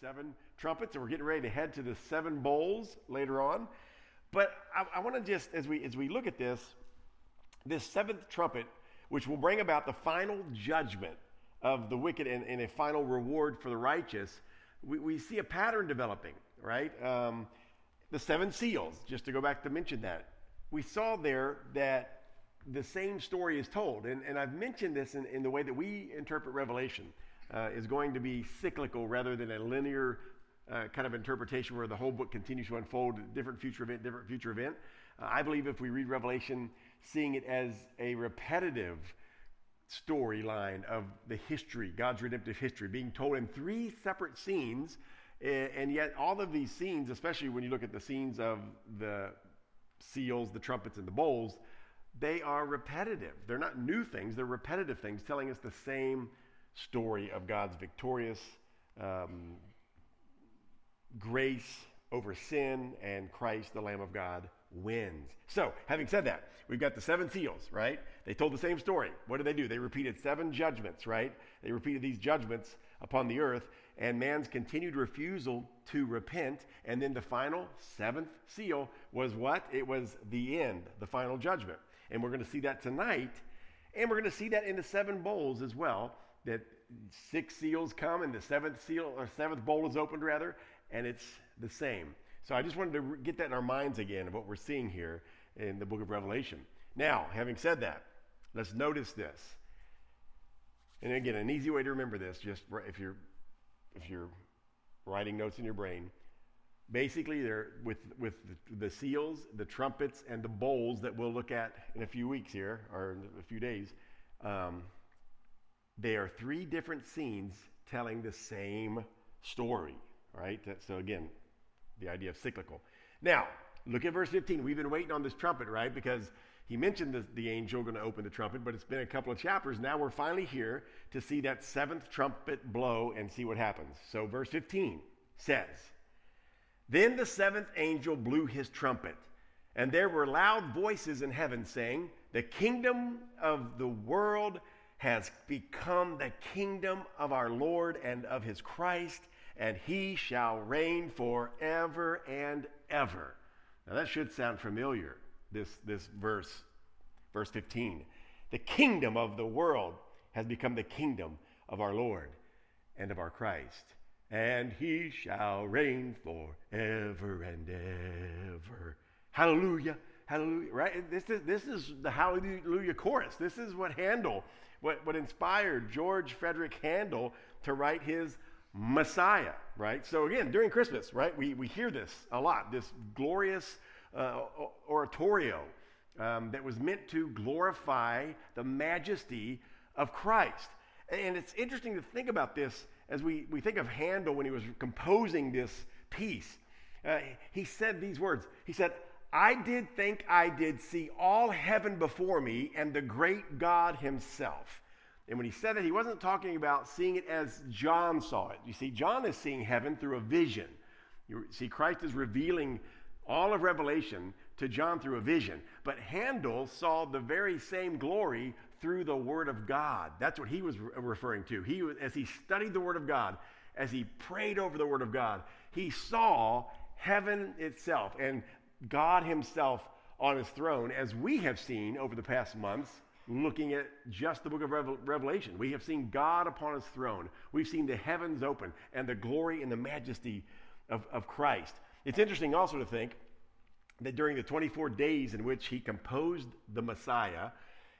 seven trumpets, and we're getting ready to head to the seven bowls later on. But I, I want to just, as we as we look at this, this seventh trumpet, which will bring about the final judgment of the wicked and, and a final reward for the righteous, we, we see a pattern developing, right? Um, the seven seals, just to go back to mention that. We saw there that the same story is told. And, and I've mentioned this in, in the way that we interpret Revelation uh, is going to be cyclical rather than a linear uh, kind of interpretation where the whole book continues to unfold, different future event, different future event. Uh, I believe if we read Revelation, seeing it as a repetitive storyline of the history, God's redemptive history, being told in three separate scenes, and yet all of these scenes, especially when you look at the scenes of the seals, the trumpets, and the bowls, they are repetitive. They're not new things, they're repetitive things telling us the same story of God's victorious um, grace over sin, and Christ, the Lamb of God, wins. So, having said that, we've got the seven seals, right? They told the same story. What did they do? They repeated seven judgments, right? They repeated these judgments upon the earth, and man's continued refusal to repent. And then the final, seventh seal was what? It was the end, the final judgment. And we're going to see that tonight. And we're going to see that in the seven bowls as well, that six seals come and the seventh seal, or seventh bowl is opened rather, and it's the same. So I just wanted to get that in our minds again of what we're seeing here in the book of Revelation. Now, having said that, let's notice this. And again, an easy way to remember this, just if you're if you're writing notes in your brain, basically they're with with the, the seals, the trumpets, and the bowls that we'll look at in a few weeks here or in a few days. Um, they are three different scenes telling the same story, right? So again, the idea of cyclical. Now, look at verse 15. We've been waiting on this trumpet, right? Because he mentioned the, the angel going to open the trumpet, but it's been a couple of chapters. Now we're finally here to see that seventh trumpet blow and see what happens. So, verse 15 says, Then the seventh angel blew his trumpet, and there were loud voices in heaven saying, The kingdom of the world has become the kingdom of our Lord and of his Christ and he shall reign forever and ever. Now that should sound familiar, this, this verse, verse 15. The kingdom of the world has become the kingdom of our Lord and of our Christ, and he shall reign forever and ever. Hallelujah. Hallelujah. Right? This is, this is the Hallelujah chorus. This is what Handel, what, what inspired George Frederick Handel to write his Messiah, right? So again, during Christmas, right, we, we hear this a lot, this glorious uh, oratorio um, that was meant to glorify the majesty of Christ. And it's interesting to think about this as we, we think of Handel when he was composing this piece. Uh, he said these words He said, I did think I did see all heaven before me and the great God himself. And when he said that, he wasn't talking about seeing it as John saw it. You see, John is seeing heaven through a vision. You see, Christ is revealing all of Revelation to John through a vision. But Handel saw the very same glory through the Word of God. That's what he was re- referring to. He, as he studied the Word of God, as he prayed over the Word of God, he saw heaven itself and God Himself on His throne, as we have seen over the past months looking at just the book of Revelation. We have seen God upon his throne. We've seen the heavens open and the glory and the majesty of, of Christ. It's interesting also to think that during the 24 days in which he composed the Messiah,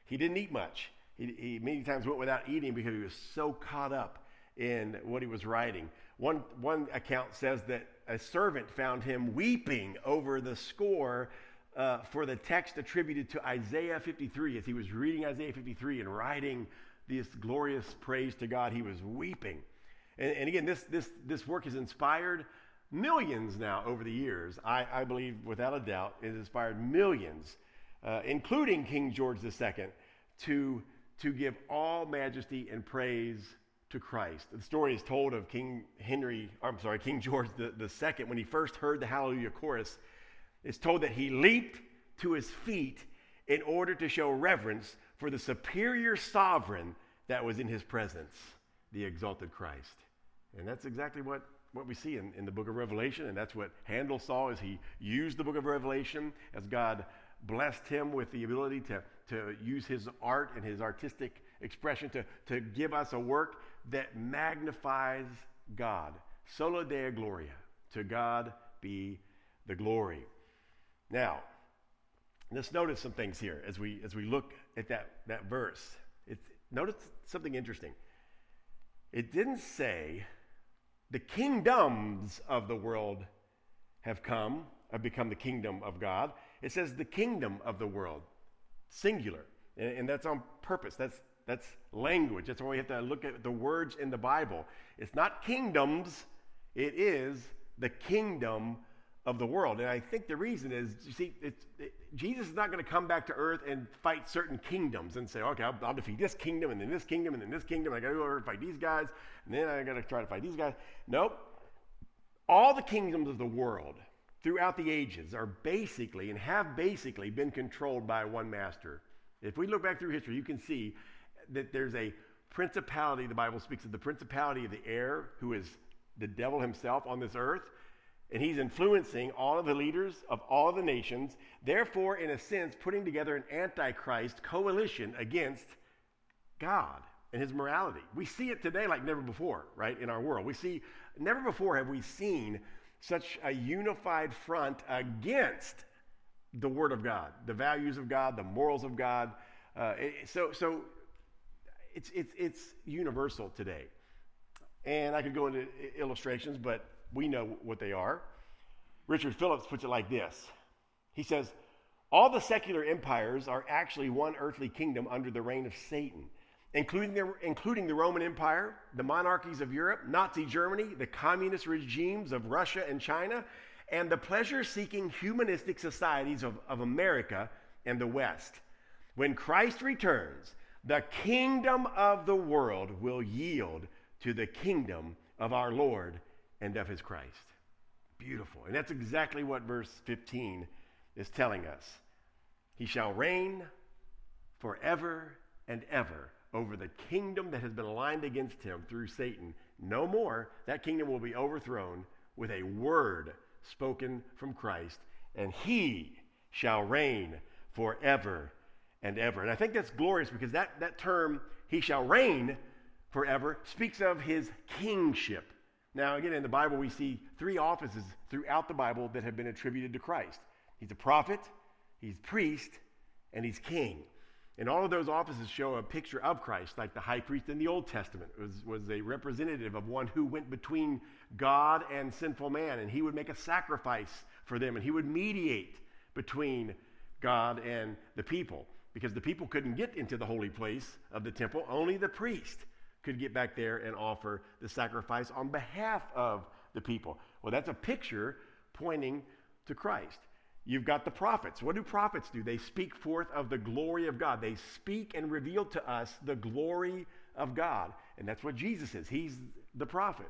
he didn't eat much. He, he many times went without eating because he was so caught up in what he was writing. One, one account says that a servant found him weeping over the score uh, for the text attributed to Isaiah 53. As he was reading Isaiah 53 and writing this glorious praise to God, he was weeping. And, and again, this, this, this work has inspired millions now over the years. I, I believe, without a doubt, it has inspired millions, uh, including King George II, to, to give all majesty and praise to Christ. The story is told of King Henry, I'm sorry, King George the II, when he first heard the Hallelujah chorus it's told that he leaped to his feet in order to show reverence for the superior sovereign that was in his presence, the exalted Christ. And that's exactly what, what we see in, in the book of Revelation. And that's what Handel saw as he used the book of Revelation, as God blessed him with the ability to, to use his art and his artistic expression to, to give us a work that magnifies God. Soli Deo Gloria. To God be the glory. Now, let's notice some things here as we as we look at that, that verse. It's, notice something interesting. It didn't say the kingdoms of the world have come, have become the kingdom of God. It says the kingdom of the world, singular. And, and that's on purpose. That's, that's language. That's why we have to look at the words in the Bible. It's not kingdoms, it is the kingdom of the world. And I think the reason is, you see, it, Jesus is not going to come back to earth and fight certain kingdoms and say, okay, I'll, I'll defeat this kingdom and then this kingdom and then this kingdom. I got to go over and fight these guys, and then I got to try to fight these guys. Nope. All the kingdoms of the world throughout the ages are basically and have basically been controlled by one master. If we look back through history, you can see that there's a principality, the Bible speaks of the principality of the air, who is the devil himself on this earth and he's influencing all of the leaders of all of the nations, therefore, in a sense, putting together an antichrist coalition against God and his morality. We see it today like never before, right, in our world. We see, never before have we seen such a unified front against the Word of God, the values of God, the morals of God. Uh, so, so it's, it's, it's universal today. And I could go into illustrations, but we know what they are. Richard Phillips puts it like this He says, All the secular empires are actually one earthly kingdom under the reign of Satan, including the, including the Roman Empire, the monarchies of Europe, Nazi Germany, the communist regimes of Russia and China, and the pleasure seeking humanistic societies of, of America and the West. When Christ returns, the kingdom of the world will yield to the kingdom of our Lord and of his Christ. Beautiful. And that's exactly what verse 15 is telling us. He shall reign forever and ever over the kingdom that has been aligned against him through Satan. No more. That kingdom will be overthrown with a word spoken from Christ, and he shall reign forever and ever. And I think that's glorious because that, that term, he shall reign forever, speaks of his kingship. Now, again, in the Bible, we see three offices throughout the Bible that have been attributed to Christ He's a prophet, he's priest, and he's king. And all of those offices show a picture of Christ, like the high priest in the Old Testament was, was a representative of one who went between God and sinful man, and he would make a sacrifice for them, and he would mediate between God and the people, because the people couldn't get into the holy place of the temple, only the priest could get back there and offer the sacrifice on behalf of the people. Well, that's a picture pointing to Christ. You've got the prophets. What do prophets do? They speak forth of the glory of God. They speak and reveal to us the glory of God. And that's what Jesus is. He's the prophet.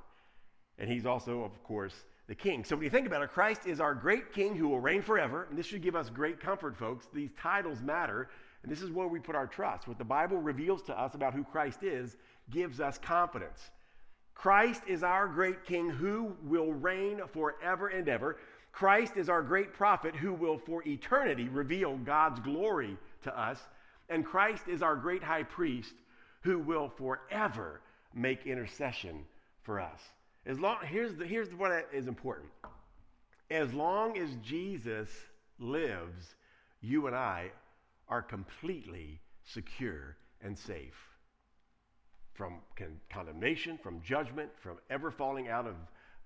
And he's also, of course, the king. So when you think about it, Christ is our great king who will reign forever. And this should give us great comfort, folks. These titles matter. And this is where we put our trust. What the Bible reveals to us about who Christ is gives us confidence. Christ is our great king who will reign forever and ever. Christ is our great prophet who will for eternity reveal God's glory to us. And Christ is our great high priest who will forever make intercession for us. As long, here's, the, here's what is important. As long as Jesus lives, you and I are completely secure and safe from con- condemnation, from judgment, from ever falling out of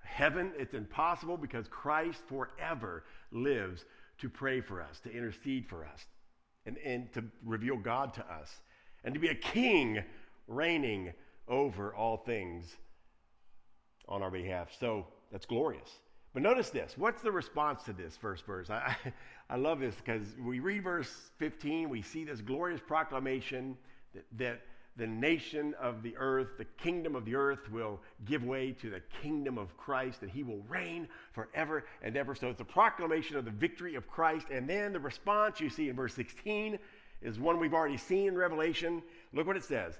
heaven. It's impossible because Christ forever lives to pray for us, to intercede for us, and, and to reveal God to us, and to be a king reigning over all things on our behalf. So that's glorious. But notice this. What's the response to this first verse? I, I love this because we read verse 15, we see this glorious proclamation that, that the nation of the earth, the kingdom of the earth will give way to the kingdom of Christ, and he will reign forever and ever. So it's a proclamation of the victory of Christ. And then the response you see in verse 16 is one we've already seen in Revelation. Look what it says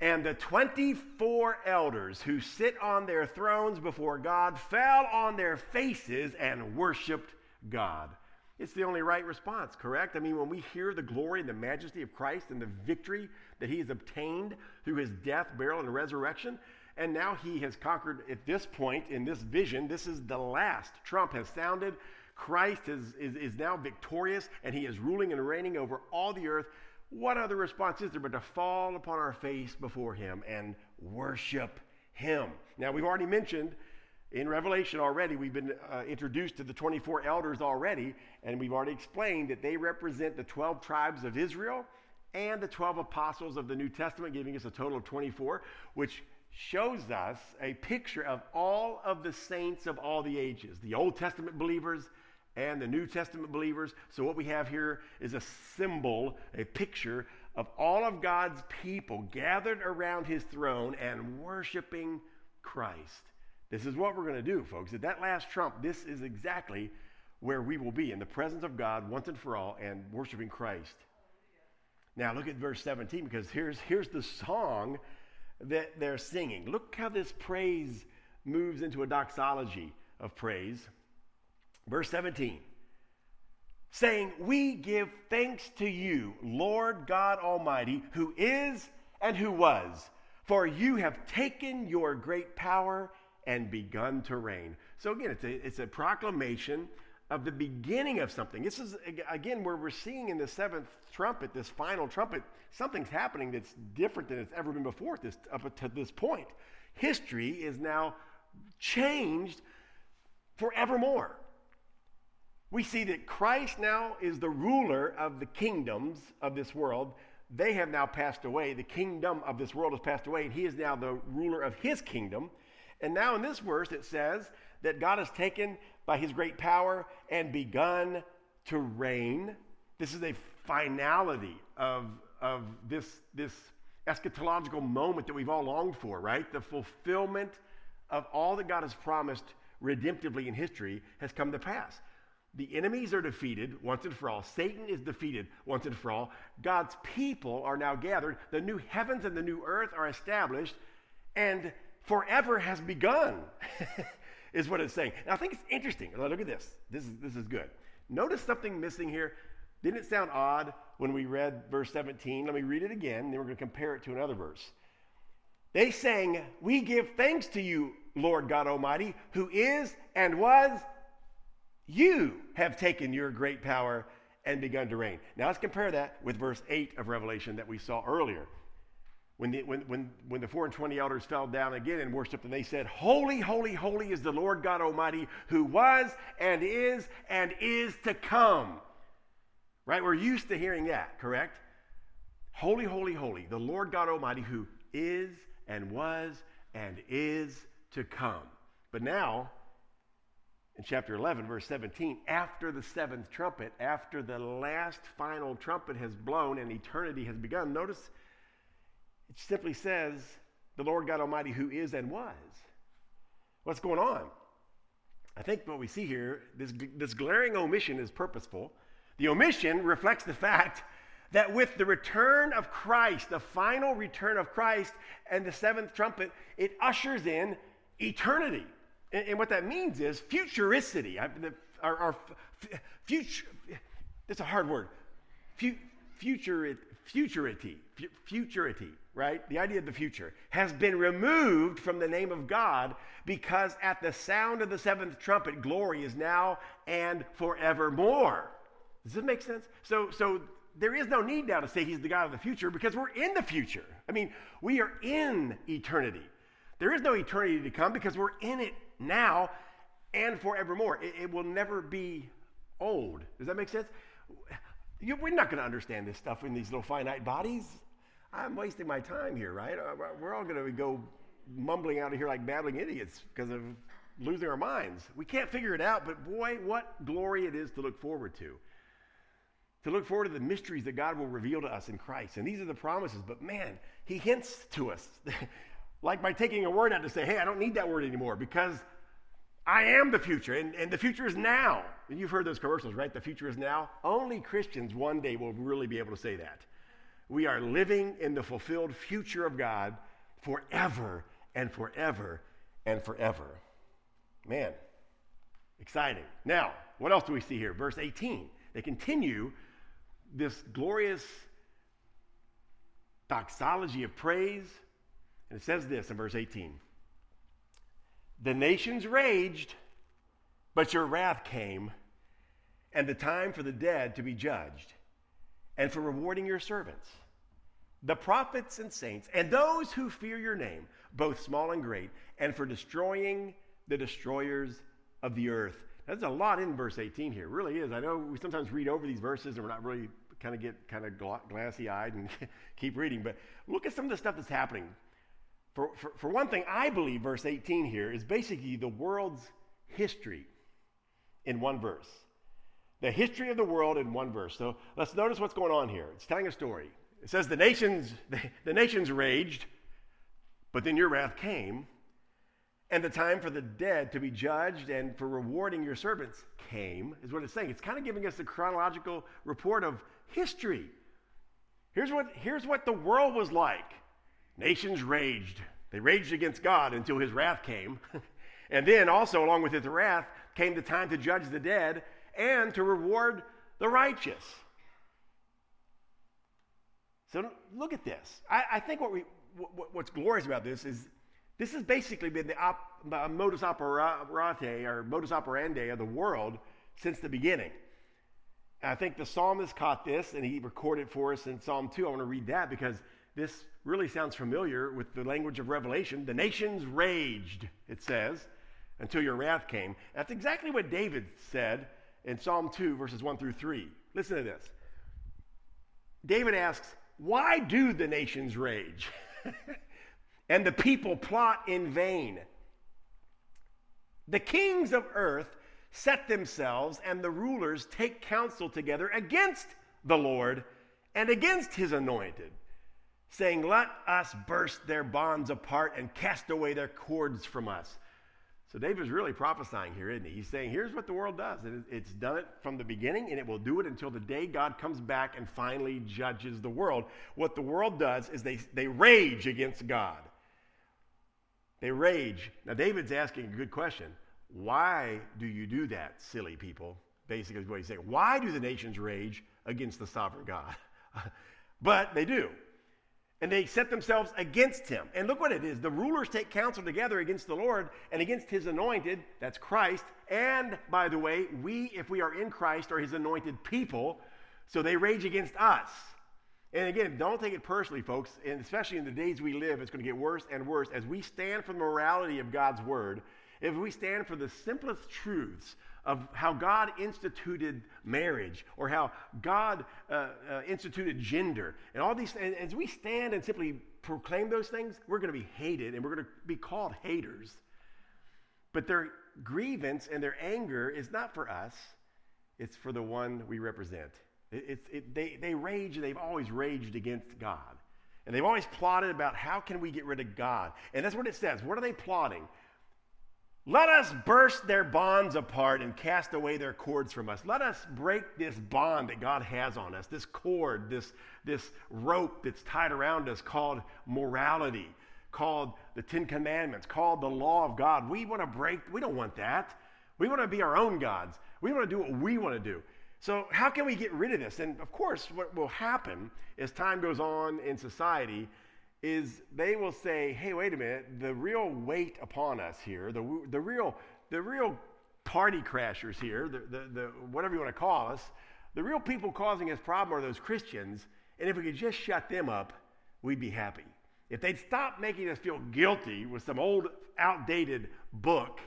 And the 24 elders who sit on their thrones before God fell on their faces and worshiped God. It's the only right response, correct? I mean, when we hear the glory and the majesty of Christ and the victory that he has obtained through his death, burial, and resurrection, and now he has conquered at this point in this vision, this is the last. Trump has sounded. Christ is, is, is now victorious, and he is ruling and reigning over all the earth. What other response is there but to fall upon our face before him and worship him? Now, we've already mentioned in Revelation already, we've been uh, introduced to the 24 elders already, and we've already explained that they represent the 12 tribes of Israel and the 12 apostles of the New Testament, giving us a total of 24, which shows us a picture of all of the saints of all the ages the Old Testament believers and the New Testament believers. So, what we have here is a symbol, a picture of all of God's people gathered around his throne and worshiping Christ. This is what we're going to do, folks. At that last trump, this is exactly where we will be in the presence of God once and for all and worshiping Christ. Now, look at verse 17 because here's, here's the song that they're singing. Look how this praise moves into a doxology of praise. Verse 17 saying, We give thanks to you, Lord God Almighty, who is and who was, for you have taken your great power and begun to reign. So again, it's a, it's a proclamation of the beginning of something. This is, again, where we're seeing in the seventh trumpet, this final trumpet, something's happening that's different than it's ever been before this, up to this point. History is now changed forevermore. We see that Christ now is the ruler of the kingdoms of this world. They have now passed away. The kingdom of this world has passed away, and he is now the ruler of his kingdom. And now in this verse, it says that God has taken by his great power and begun to reign. This is a finality of, of this, this eschatological moment that we've all longed for, right? The fulfillment of all that God has promised redemptively in history has come to pass. The enemies are defeated once and for all. Satan is defeated once and for all. God's people are now gathered. The new heavens and the new earth are established. And forever has begun, is what it's saying. Now, I think it's interesting. Look at this. This is, this is good. Notice something missing here. Didn't it sound odd when we read verse 17? Let me read it again, then we're going to compare it to another verse. They sang, We give thanks to you, Lord God Almighty, who is and was. You have taken your great power and begun to reign. Now let's compare that with verse 8 of Revelation that we saw earlier. When the, when, when, when the four and twenty elders fell down again and worshiped, and they said, Holy, holy, holy is the Lord God Almighty, who was and is and is to come. Right? We're used to hearing that, correct? Holy, holy, holy, the Lord God Almighty, who is and was and is to come. But now, in chapter 11, verse 17, after the seventh trumpet, after the last final trumpet has blown and eternity has begun, notice it simply says, the Lord God Almighty who is and was. What's going on? I think what we see here, this, this glaring omission is purposeful. The omission reflects the fact that with the return of Christ, the final return of Christ and the seventh trumpet, it ushers in eternity. And, and what that means is futuricity. I, the, our, our future, that's a hard word. future, futurity, futurity right? The idea of the future has been removed from the name of God because at the sound of the seventh trumpet, glory is now and forevermore. Does this make sense? So, so there is no need now to say he's the God of the future because we're in the future. I mean, we are in eternity. There is no eternity to come because we're in it now and forevermore. It, it will never be old. Does that make sense? You, we're not going to understand this stuff in these little finite bodies. I'm wasting my time here, right? Uh, we're all going to go mumbling out of here like babbling idiots because of losing our minds. We can't figure it out, but boy, what glory it is to look forward to. To look forward to the mysteries that God will reveal to us in Christ. And these are the promises, but man, He hints to us, like by taking a word out to say, hey, I don't need that word anymore because I am the future, and, and the future is now. And you've heard those commercials, right? The future is now. Only Christians one day will really be able to say that We are living in the fulfilled future of God forever and forever and forever. Man, exciting. Now, what else do we see here? Verse 18. They continue this glorious doxology of praise. And it says this in verse 18 The nations raged, but your wrath came, and the time for the dead to be judged, and for rewarding your servants, the prophets and saints, and those who fear your name, both small and great, and for destroying the destroyers of the earth. There's a lot in verse 18 here. It really is. I know we sometimes read over these verses and we're not really kind of get kind of glassy eyed and keep reading, but look at some of the stuff that's happening. For, for, for one thing, I believe verse 18 here is basically the world's history in one verse. The history of the world in one verse. So let's notice what's going on here. It's telling a story. It says the nations, the, the nations raged, but then your wrath came, and the time for the dead to be judged and for rewarding your servants came, is what it's saying. It's kind of giving us a chronological report of history. Here's what, here's what the world was like nations raged. They raged against God until his wrath came. and then, also, along with his wrath, came the time to judge the dead and to reward the righteous. So, look at this. I, I think what we, what, what's glorious about this is this has basically been the op, modus operandi or modus operandi of the world since the beginning. And I think the psalmist caught this and he recorded for us in Psalm 2. I want to read that because this really sounds familiar with the language of Revelation. The nations raged, it says, until your wrath came. That's exactly what David said in Psalm 2, verses 1 through 3. Listen to this. David asks, Why do the nations rage? and the people plot in vain. The kings of earth set themselves, and the rulers take counsel together against the Lord and against his anointed, saying, Let us burst their bonds apart and cast away their cords from us. So David's really prophesying here, isn't he? He's saying, Here's what the world does. It's done it from the beginning, and it will do it until the day God comes back and finally judges the world. What the world does is they, they rage against God. They rage. Now, David's asking a good question. Why do you do that, silly people? Basically, what he's saying. Why do the nations rage against the sovereign God? but they do. And they set themselves against him. And look what it is. The rulers take counsel together against the Lord and against his anointed, that's Christ. And by the way, we, if we are in Christ, are his anointed people. So they rage against us. And again, don't take it personally, folks, and especially in the days we live, it's going to get worse and worse. As we stand for the morality of God's word, if we stand for the simplest truths of how God instituted marriage or how God uh, uh, instituted gender and all these and as we stand and simply proclaim those things, we're going to be hated and we're going to be called haters. But their grievance and their anger is not for us, it's for the one we represent. It, it, they, they rage, they've always raged against God. And they've always plotted about how can we get rid of God. And that's what it says. What are they plotting? Let us burst their bonds apart and cast away their cords from us. Let us break this bond that God has on us, this cord, this, this rope that's tied around us called morality, called the Ten Commandments, called the law of God. We want to break, we don't want that. We want to be our own gods. We want to do what we want to do. So, how can we get rid of this? And of course, what will happen as time goes on in society is they will say, hey, wait a minute, the real weight upon us here, the, the, real, the real party crashers here, the, the, the, whatever you want to call us, the real people causing us problem are those Christians. And if we could just shut them up, we'd be happy. If they'd stop making us feel guilty with some old, outdated book,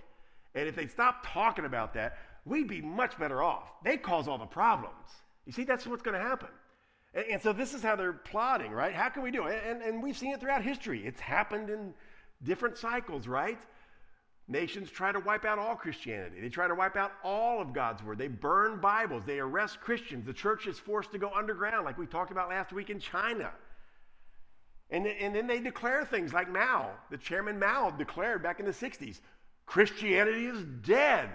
and if they'd stop talking about that, we'd be much better off. They cause all the problems. You see, that's what's going to happen. And, and, so this is how they're plotting, right? How can we do it? And, and we've seen it throughout history. It's happened in different cycles, right? Nations try to wipe out all Christianity. They try to wipe out all of God's word. They burn Bibles. They arrest Christians. The church is forced to go underground, like we talked about last week in China. And, and then they declare things like Mao, the chairman Mao declared back in the 60s Christianity is dead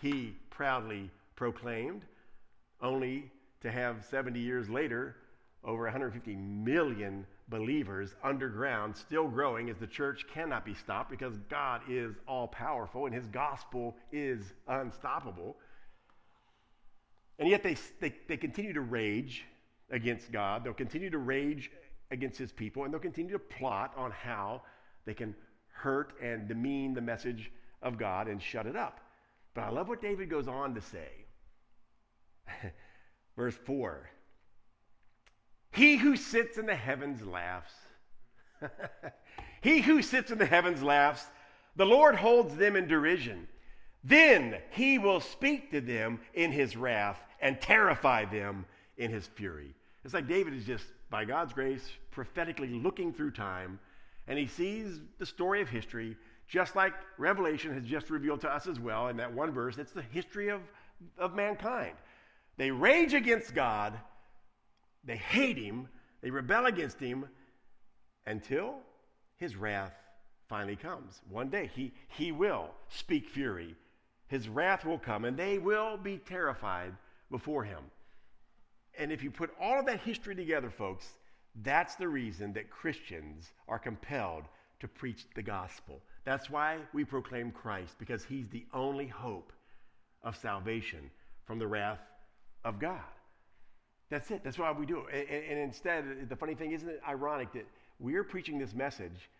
he proudly proclaimed, only to have 70 years later over 150 million believers underground, still growing as the church cannot be stopped because God is all powerful and his gospel is unstoppable. And yet they, they, they continue to rage against God. They'll continue to rage against his people, and they'll continue to plot on how they can hurt and demean the message of God and shut it up. But I love what David goes on to say. Verse 4 He who sits in the heavens laughs. he who sits in the heavens laughs. The Lord holds them in derision. Then he will speak to them in his wrath and terrify them in his fury. It's like David is just, by God's grace, prophetically looking through time, and he sees the story of history, just like Revelation has just revealed to us as well in that one verse. It's the history of, of mankind. They rage against God, they hate him, they rebel against him until his wrath finally comes. One day he, he will speak fury. His wrath will come, and they will be terrified before him. And if you put all of that history together, folks, that's the reason that Christians are compelled to preach the gospel. That's why we proclaim Christ, because he's the only hope of salvation from the wrath of God. That's it. That's why we do it. And, and instead, the funny thing, isn't it ironic that we're preaching this message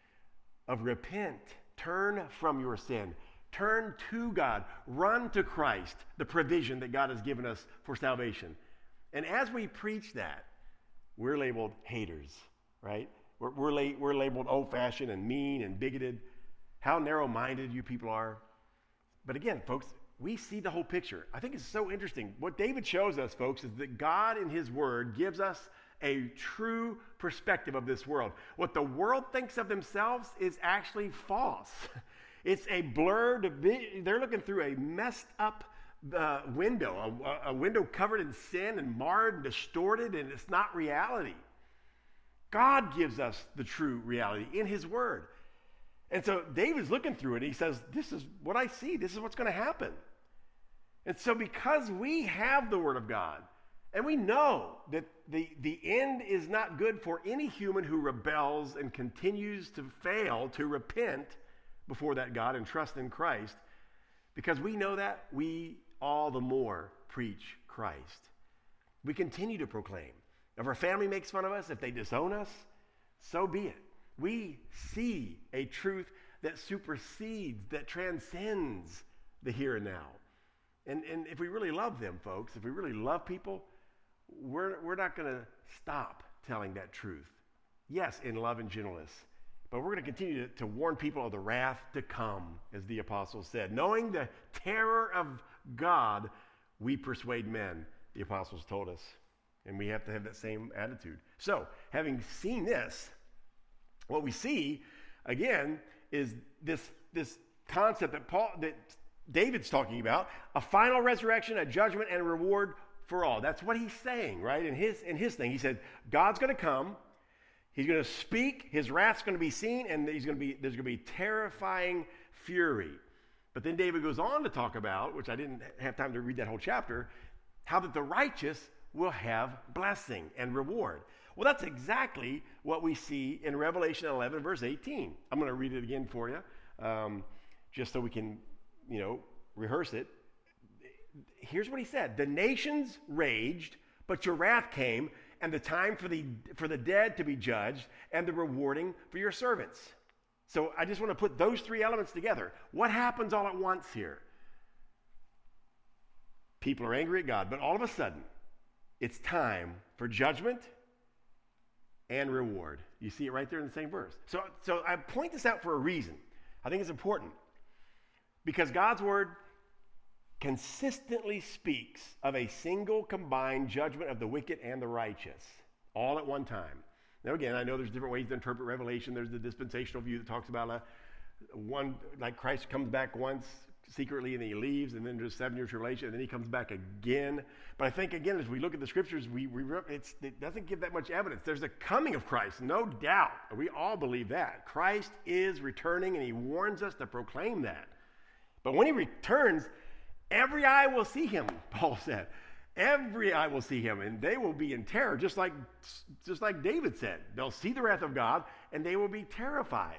of repent, turn from your sin, turn to God, run to Christ, the provision that God has given us for salvation. And as we preach that, we're labeled haters, right? We're, we're, la- we're labeled old fashioned and mean and bigoted. How narrow minded you people are. But again, folks, we see the whole picture. I think it's so interesting. What David shows us, folks, is that God in His Word gives us a true perspective of this world. What the world thinks of themselves is actually false. It's a blurred, they're looking through a messed up uh, window, a, a window covered in sin and marred and distorted, and it's not reality. God gives us the true reality in His Word. And so David's looking through it. He says, This is what I see. This is what's going to happen. And so, because we have the Word of God, and we know that the, the end is not good for any human who rebels and continues to fail to repent before that God and trust in Christ, because we know that, we all the more preach Christ. We continue to proclaim. If our family makes fun of us, if they disown us, so be it. We see a truth that supersedes, that transcends the here and now. And, and if we really love them, folks, if we really love people, we're, we're not going to stop telling that truth. Yes, in love and gentleness. But we're going to continue to, to warn people of the wrath to come, as the apostles said. Knowing the terror of God, we persuade men, the apostles told us. And we have to have that same attitude. So, having seen this, what we see again is this, this concept that Paul that David's talking about, a final resurrection, a judgment, and a reward for all. That's what he's saying, right? In his in his thing. He said, God's gonna come, he's gonna speak, his wrath's gonna be seen, and he's gonna be there's gonna be terrifying fury. But then David goes on to talk about, which I didn't have time to read that whole chapter, how that the righteous will have blessing and reward. Well, that's exactly what we see in Revelation 11, verse 18. I'm going to read it again for you, um, just so we can, you know, rehearse it. Here's what he said The nations raged, but your wrath came, and the time for the, for the dead to be judged, and the rewarding for your servants. So I just want to put those three elements together. What happens all at once here? People are angry at God, but all of a sudden, it's time for judgment and reward. You see it right there in the same verse. So, so I point this out for a reason. I think it's important because God's word consistently speaks of a single combined judgment of the wicked and the righteous all at one time. Now, again, I know there's different ways to interpret Revelation. There's the dispensational view that talks about a one, like Christ comes back once secretly and he leaves, and then there's seven year tribulation, and then he comes back again. But I think, again, as we look at the scriptures, we, we it doesn't give that much evidence. There's a coming of Christ, no doubt. We all believe that. Christ is returning, and he warns us to proclaim that. But when he returns, every eye will see him, Paul said. Every eye will see him, and they will be in terror, just like, just like David said. They'll see the wrath of God, and they will be terrified.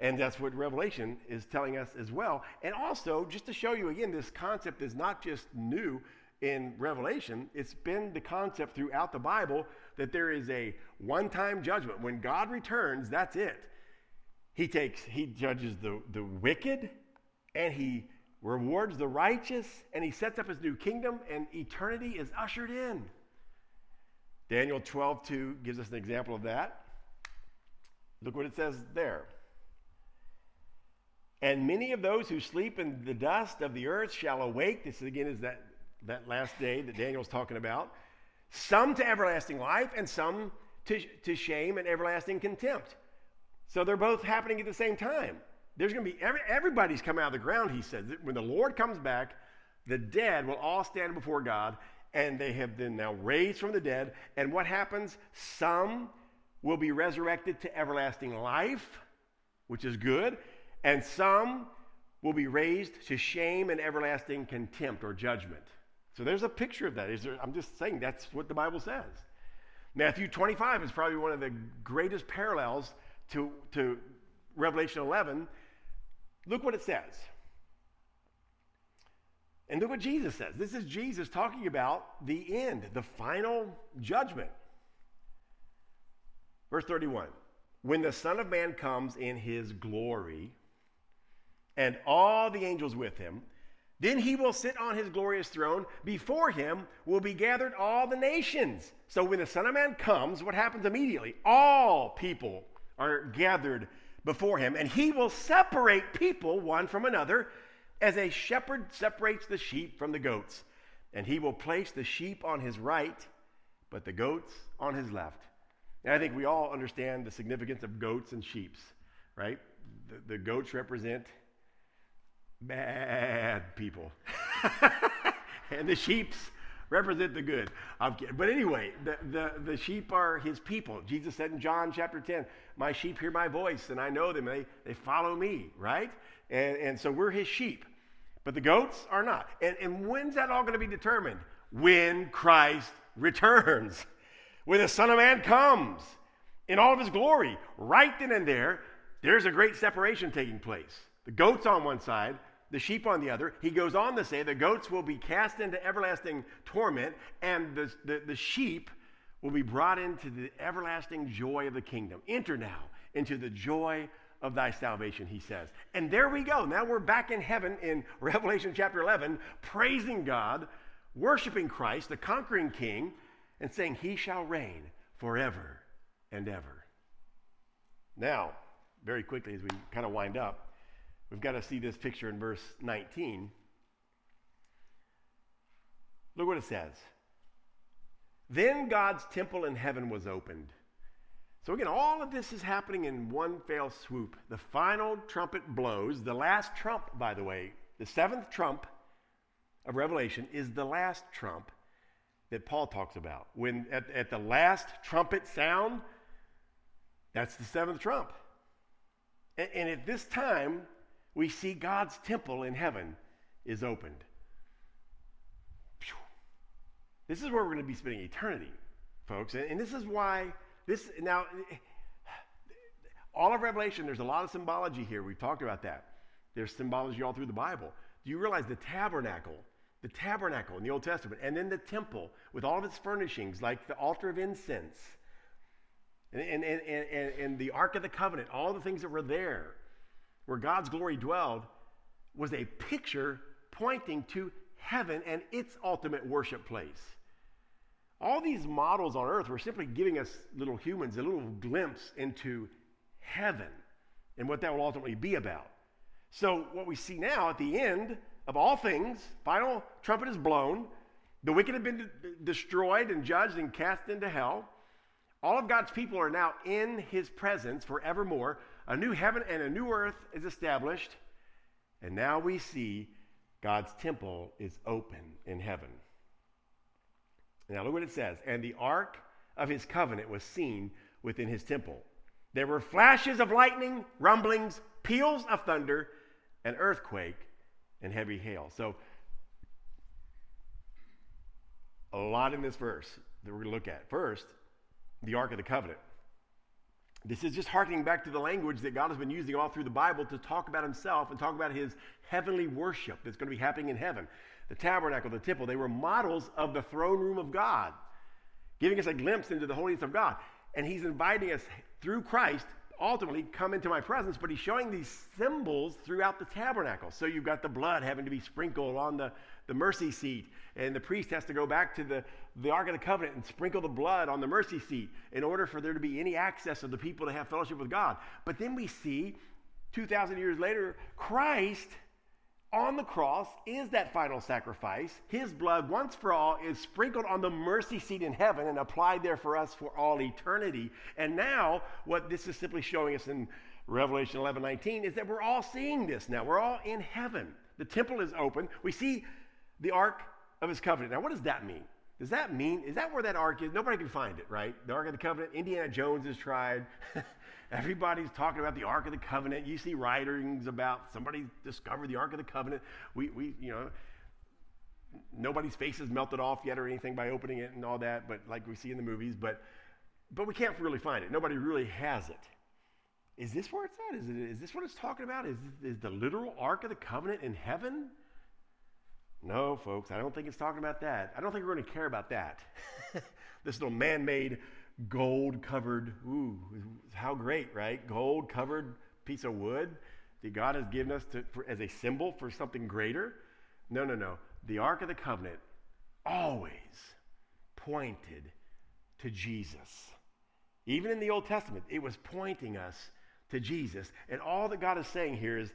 And that's what Revelation is telling us as well. And also, just to show you again, this concept is not just new in Revelation, it's been the concept throughout the Bible that there is a one time judgment. When God returns, that's it. He takes, he judges the, the wicked and he rewards the righteous and he sets up his new kingdom and eternity is ushered in. Daniel 12, 2 gives us an example of that. Look what it says there. And many of those who sleep in the dust of the earth shall awake. This again is that, that last day that Daniel's talking about. Some to everlasting life, and some to, to shame and everlasting contempt. So they're both happening at the same time. There's going to be every, everybody's coming out of the ground, he says. When the Lord comes back, the dead will all stand before God, and they have been now raised from the dead. And what happens? Some will be resurrected to everlasting life, which is good, and some will be raised to shame and everlasting contempt or judgment. So there's a picture of that. There, I'm just saying that's what the Bible says. Matthew 25 is probably one of the greatest parallels to, to Revelation 11. Look what it says. And look what Jesus says. This is Jesus talking about the end, the final judgment. Verse 31 When the Son of Man comes in his glory, and all the angels with him. Then he will sit on his glorious throne. Before him will be gathered all the nations. So when the Son of Man comes, what happens immediately? All people are gathered before him, and he will separate people one from another as a shepherd separates the sheep from the goats. And he will place the sheep on his right, but the goats on his left. And I think we all understand the significance of goats and sheep, right? The, the goats represent bad people. and the sheeps represent the good. But anyway, the, the, the sheep are his people. Jesus said in John chapter 10, My sheep hear my voice, and I know them, they, they follow me, right? And, and so we're his sheep. But the goats are not. And, and when's that all going to be determined? When Christ returns, when the Son of Man comes in all of his glory. Right then and there, there's a great separation taking place. The goats on one side, the sheep on the other. He goes on to say the goats will be cast into everlasting torment, and the, the, the sheep will be brought into the everlasting joy of the kingdom. Enter now into the joy of thy salvation, he says. And there we go. Now we're back in heaven in Revelation chapter 11, praising God, worshiping Christ, the conquering king, and saying, He shall reign forever and ever. Now, very quickly as we kind of wind up, We've got to see this picture in verse 19. Look what it says. Then God's temple in heaven was opened. So, again, all of this is happening in one fell swoop. The final trumpet blows. The last trump, by the way, the seventh trump of Revelation is the last trump that Paul talks about. When at, at the last trumpet sound, that's the seventh trump. And, and at this time, we see God's temple in heaven is opened. This is where we're going to be spending eternity, folks. And, this is why this now all of Revelation, there's a lot of symbology here. We've talked about that. There's symbology all through the Bible. Do you realize the tabernacle, the tabernacle in the Old Testament, and then the temple with all of its furnishings, like the altar of incense, and, and, and, and, and the Ark of the Covenant, all the things that were there where God's glory dwelled, was a picture pointing to heaven and its ultimate worship place. All these models on earth were simply giving us little humans a little glimpse into heaven and what that will ultimately be about. So, what we see now at the end of all things, final trumpet is blown, the wicked have been de- destroyed and judged and cast into hell. All of God's people are now in his presence forevermore. A new heaven and a new earth is established. And now we see God's temple is open in heaven. Now look what it says. And the ark of his covenant was seen within his temple. There were flashes of lightning, rumblings, peals of thunder, an earthquake, and heavy hail. So a lot in this verse that we're going to look at. First, the Ark of the Covenant. This is just harkening back to the language that God has been using all through the Bible to talk about himself and talk about his heavenly worship that's going to be happening in heaven. The tabernacle, the temple, they were models of the throne room of God, giving us a glimpse into the holiness of God. And he's inviting us through Christ ultimately come into my presence, but he's showing these symbols throughout the tabernacle. So you've got the blood having to be sprinkled on the, the mercy seat, and the priest has to go back to the, the Ark of the Covenant and sprinkle the blood on the mercy seat in order for there to be any access of the people to have fellowship with God. But then we see, 2,000 years later, Christ on the cross is that final sacrifice. His blood, once for all, is sprinkled on the mercy seat in heaven and applied there for us for all eternity. And now, what this is simply showing us in Revelation 11 19 is that we're all seeing this now. We're all in heaven. The temple is open. We see the Ark of His covenant. Now, what does that mean? Does that mean, is that where that ark is? Nobody can find it, right? The Ark of the Covenant. Indiana Jones has tried. Everybody's talking about the Ark of the Covenant. You see writings about somebody discovered the Ark of the Covenant. We, we, you know, nobody's face has melted off yet or anything by opening it and all that, but like we see in the movies, but, but we can't really find it. Nobody really has it. Is this where it's at? Is, it, is this what it's talking about? Is, is the literal Ark of the Covenant in heaven? No, folks, I don't think it's talking about that. I don't think we're going to care about that. this little man made gold covered, ooh, how great, right? Gold covered piece of wood that God has given us to, for, as a symbol for something greater. No, no, no. The Ark of the Covenant always pointed to Jesus. Even in the Old Testament, it was pointing us to Jesus. And all that God is saying here is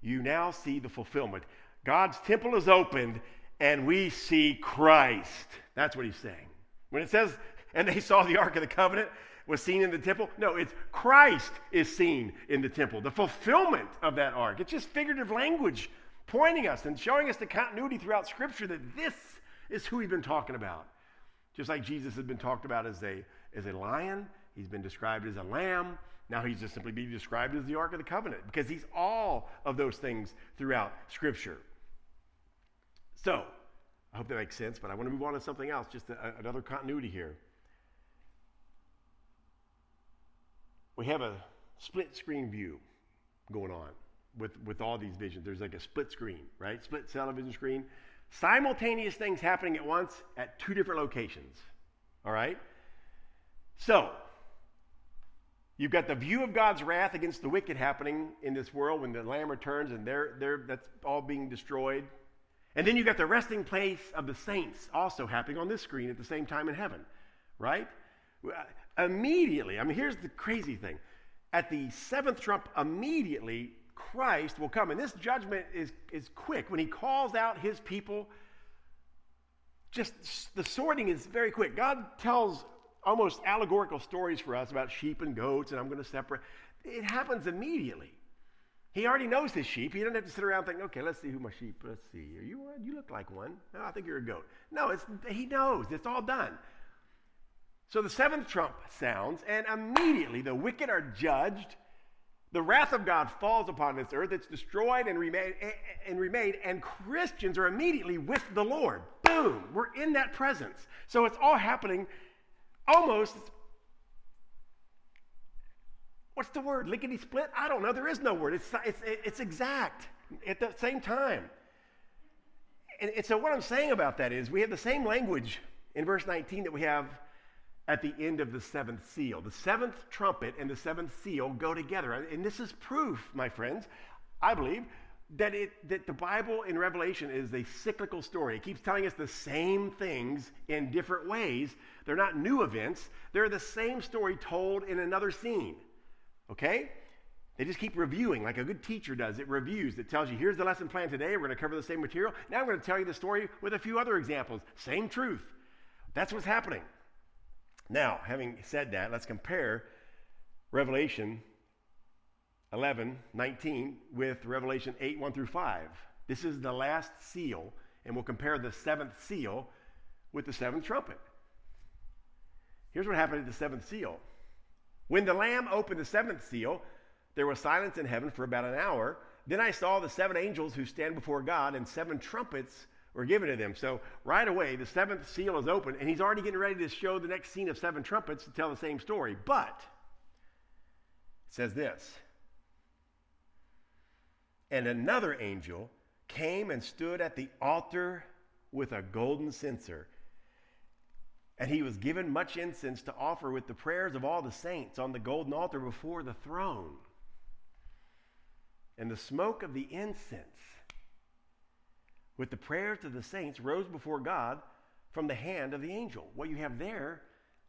you now see the fulfillment. God's temple is opened and we see Christ. That's what he's saying. When it says and they saw the Ark of the Covenant was seen in the temple. No, it's Christ is seen in the temple, the fulfillment of that ark. It's just figurative language pointing us and showing us the continuity throughout Scripture that this is who we've been talking about. Just like Jesus has been talked about as a, as a lion, he's been described as a lamb. Now he's just simply being described as the Ark of the Covenant because he's all of those things throughout Scripture. So, I hope that makes sense, but I want to move on to something else, just a, another continuity here. We have a split screen view going on with, with all these visions. There's like a split screen, right? Split television screen. Simultaneous things happening at once at two different locations. All right? So, you've got the view of God's wrath against the wicked happening in this world when the Lamb returns and they're, they're, that's all being destroyed. And then you've got the resting place of the saints also happening on this screen at the same time in heaven, right? Immediately, I mean, here's the crazy thing. At the seventh trump, immediately, Christ will come. And this judgment is, is quick. When he calls out his people, just the sorting is very quick. God tells almost allegorical stories for us about sheep and goats, and I'm going to separate. It happens immediately. He already knows his sheep. He doesn't have to sit around thinking, okay, let's see who my sheep. Let's see. Are you one? You look like one. No, I think you're a goat. No, it's, he knows. It's all done. So the seventh trump sounds, and immediately the wicked are judged. The wrath of God falls upon this earth. It's destroyed and remade, and remade, and Christians are immediately with the Lord. Boom! We're in that presence. So it's all happening almost. What's the word? Lickety split? I don't know. There is no word. It's, it's, it's exact at the same time. And, and so, what I'm saying about that is we have the same language in verse 19 that we have at the end of the seventh seal. The seventh trumpet and the seventh seal go together. And this is proof, my friends, I believe, that, it, that the Bible in Revelation is a cyclical story. It keeps telling us the same things in different ways. They're not new events, they're the same story told in another scene. Okay? They just keep reviewing like a good teacher does. It reviews. It tells you, here's the lesson plan today. We're going to cover the same material. Now I'm going to tell you the story with a few other examples. Same truth. That's what's happening. Now, having said that, let's compare Revelation 11, 19 with Revelation 8, 1 through 5. This is the last seal, and we'll compare the seventh seal with the seventh trumpet. Here's what happened at the seventh seal. When the Lamb opened the seventh seal, there was silence in heaven for about an hour. Then I saw the seven angels who stand before God, and seven trumpets were given to them. So right away, the seventh seal is open, and he's already getting ready to show the next scene of seven trumpets to tell the same story. But it says this And another angel came and stood at the altar with a golden censer. And he was given much incense to offer with the prayers of all the saints on the golden altar before the throne. And the smoke of the incense with the prayers of the saints rose before God from the hand of the angel. What you have there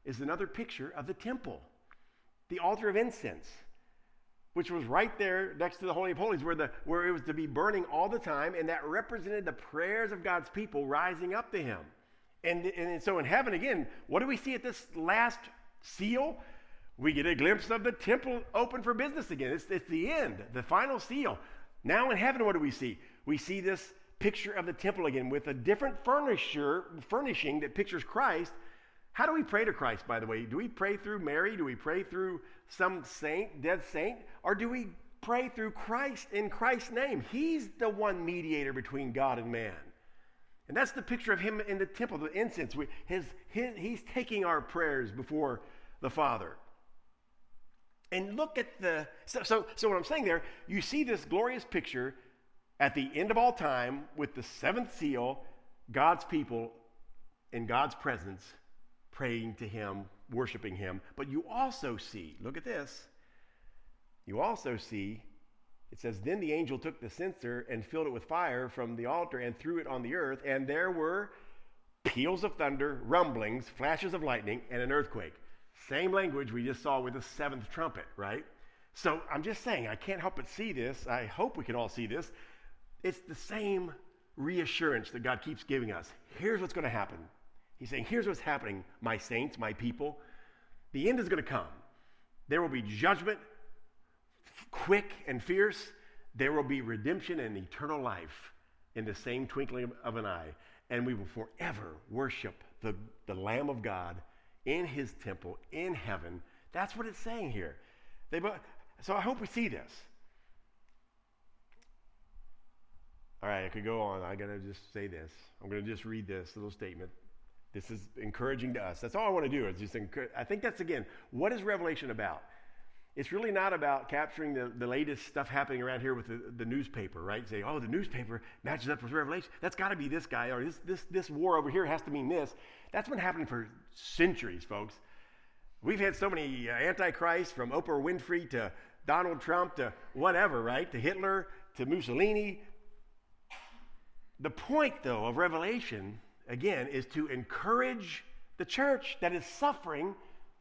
is another picture of the temple, the altar of incense, which was right there next to the Holy of Holies, where, the, where it was to be burning all the time, and that represented the prayers of God's people rising up to Him. And, and so in heaven, again, what do we see at this last seal? We get a glimpse of the temple open for business again. It's, it's the end, the final seal. Now in heaven, what do we see? We see this picture of the temple again with a different furniture, furnishing that pictures Christ. How do we pray to Christ, by the way? Do we pray through Mary? Do we pray through some saint, dead saint? Or do we pray through Christ in Christ's name? He's the one mediator between God and man. And that's the picture of him in the temple, the incense. His, his, he's taking our prayers before the Father. And look at the, so, so, so what I'm saying there, you see this glorious picture at the end of all time, with the seventh seal, God's people in God's presence praying to Him, worshiping Him. But you also see, look at this, you also see, it says, Then the angel took the censer and filled it with fire from the altar and threw it on the earth, and there were peals of thunder, rumblings, flashes of lightning, and an earthquake. Same language we just saw with the seventh trumpet, right? So I'm just saying, I can't help but see this. I hope we can all see this. It's the same reassurance that God keeps giving us. Here's what's going to happen. He's saying, Here's what's happening, my saints, my people. The end is going to come. There will be judgment, quick and fierce. There will be redemption and eternal life in the same twinkling of an eye. And we will forever worship the, the Lamb of God in his temple in heaven. That's what it's saying here. They, so I hope we see this. All right, I could go on. I got to just say this. I'm going to just read this little statement. This is encouraging to us. That's all I want to do. Is just encourage. I think that's again, what is Revelation about? It's really not about capturing the, the latest stuff happening around here with the, the newspaper, right? Say, oh, the newspaper matches up with Revelation. That's got to be this guy, or this, this, this war over here has to mean this. That's been happening for centuries, folks. We've had so many uh, antichrists from Oprah Winfrey to Donald Trump to whatever, right? To Hitler to Mussolini the point, though, of Revelation, again, is to encourage the church that is suffering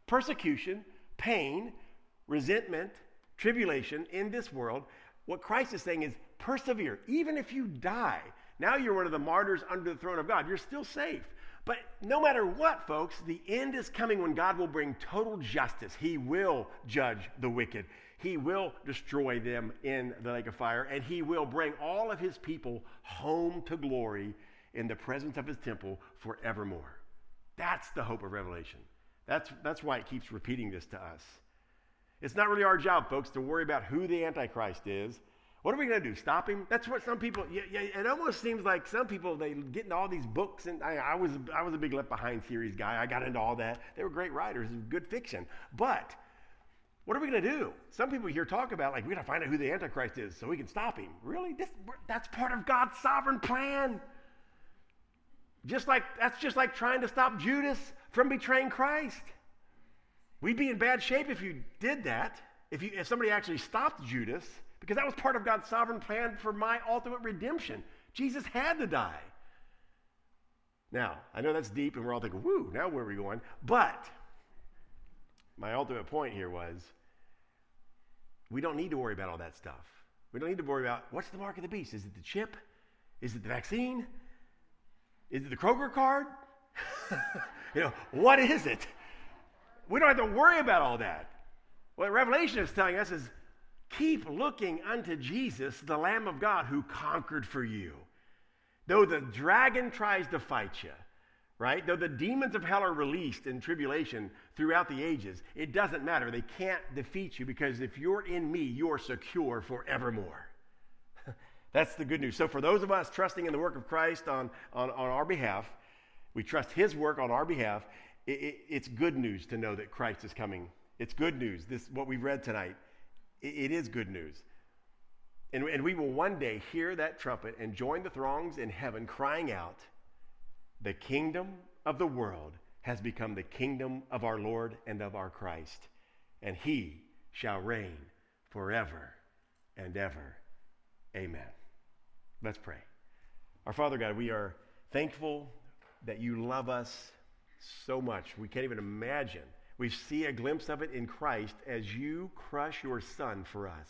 persecution, pain, resentment, tribulation in this world. What Christ is saying is persevere. Even if you die, now you're one of the martyrs under the throne of God, you're still safe. But no matter what, folks, the end is coming when God will bring total justice. He will judge the wicked. He will destroy them in the lake of fire, and he will bring all of his people home to glory in the presence of his temple forevermore. That's the hope of Revelation. That's, that's why it keeps repeating this to us. It's not really our job, folks, to worry about who the Antichrist is. What are we going to do? Stop him? That's what some people. Yeah, yeah, it almost seems like some people they get into all these books, and I, I was I was a big Left Behind series guy. I got into all that. They were great writers, good fiction. But what are we going to do? Some people here talk about, like, we got to find out who the Antichrist is so we can stop him. Really? This, that's part of God's sovereign plan. Just like, that's just like trying to stop Judas from betraying Christ. We'd be in bad shape if you did that, if, you, if somebody actually stopped Judas, because that was part of God's sovereign plan for my ultimate redemption. Jesus had to die. Now, I know that's deep, and we're all thinking, woo, now where are we going? But my ultimate point here was we don't need to worry about all that stuff. We don't need to worry about what's the mark of the beast? Is it the chip? Is it the vaccine? Is it the Kroger card? you know, what is it? We don't have to worry about all that. What Revelation is telling us is keep looking unto Jesus, the Lamb of God who conquered for you. Though the dragon tries to fight you, right? Though the demons of hell are released in tribulation throughout the ages, it doesn't matter. They can't defeat you because if you're in me, you're secure forevermore. That's the good news. So, for those of us trusting in the work of Christ on, on, on our behalf, we trust his work on our behalf. It, it, it's good news to know that Christ is coming. It's good news. This what we've read tonight. it, it is good news. And, and we will one day hear that trumpet and join the throngs in heaven crying out, The kingdom of the world has become the kingdom of our Lord and of our Christ, and he shall reign forever and ever. Amen. Let's pray. Our Father God, we are thankful that you love us so much. We can't even imagine. We see a glimpse of it in Christ as you crush your Son for us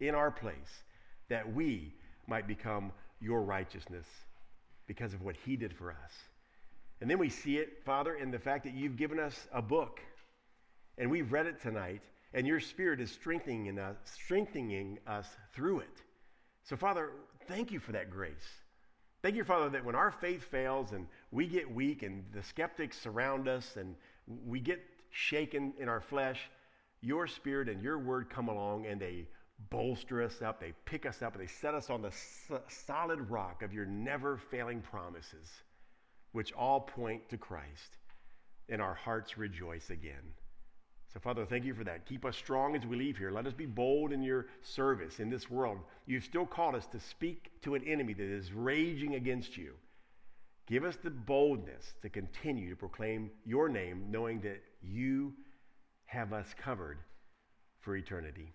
in our place, that we might become your righteousness because of what he did for us. And then we see it, Father, in the fact that you've given us a book, and we've read it tonight, and your Spirit is strengthening us, strengthening us through it. So, Father, thank you for that grace. Thank you, Father, that when our faith fails and we get weak and the skeptics surround us and we get shaken in our flesh, your spirit and your word come along and they bolster us up, they pick us up, they set us on the solid rock of your never failing promises, which all point to Christ, and our hearts rejoice again. So, Father, thank you for that. Keep us strong as we leave here. Let us be bold in your service in this world. You've still called us to speak to an enemy that is raging against you. Give us the boldness to continue to proclaim your name, knowing that you have us covered for eternity.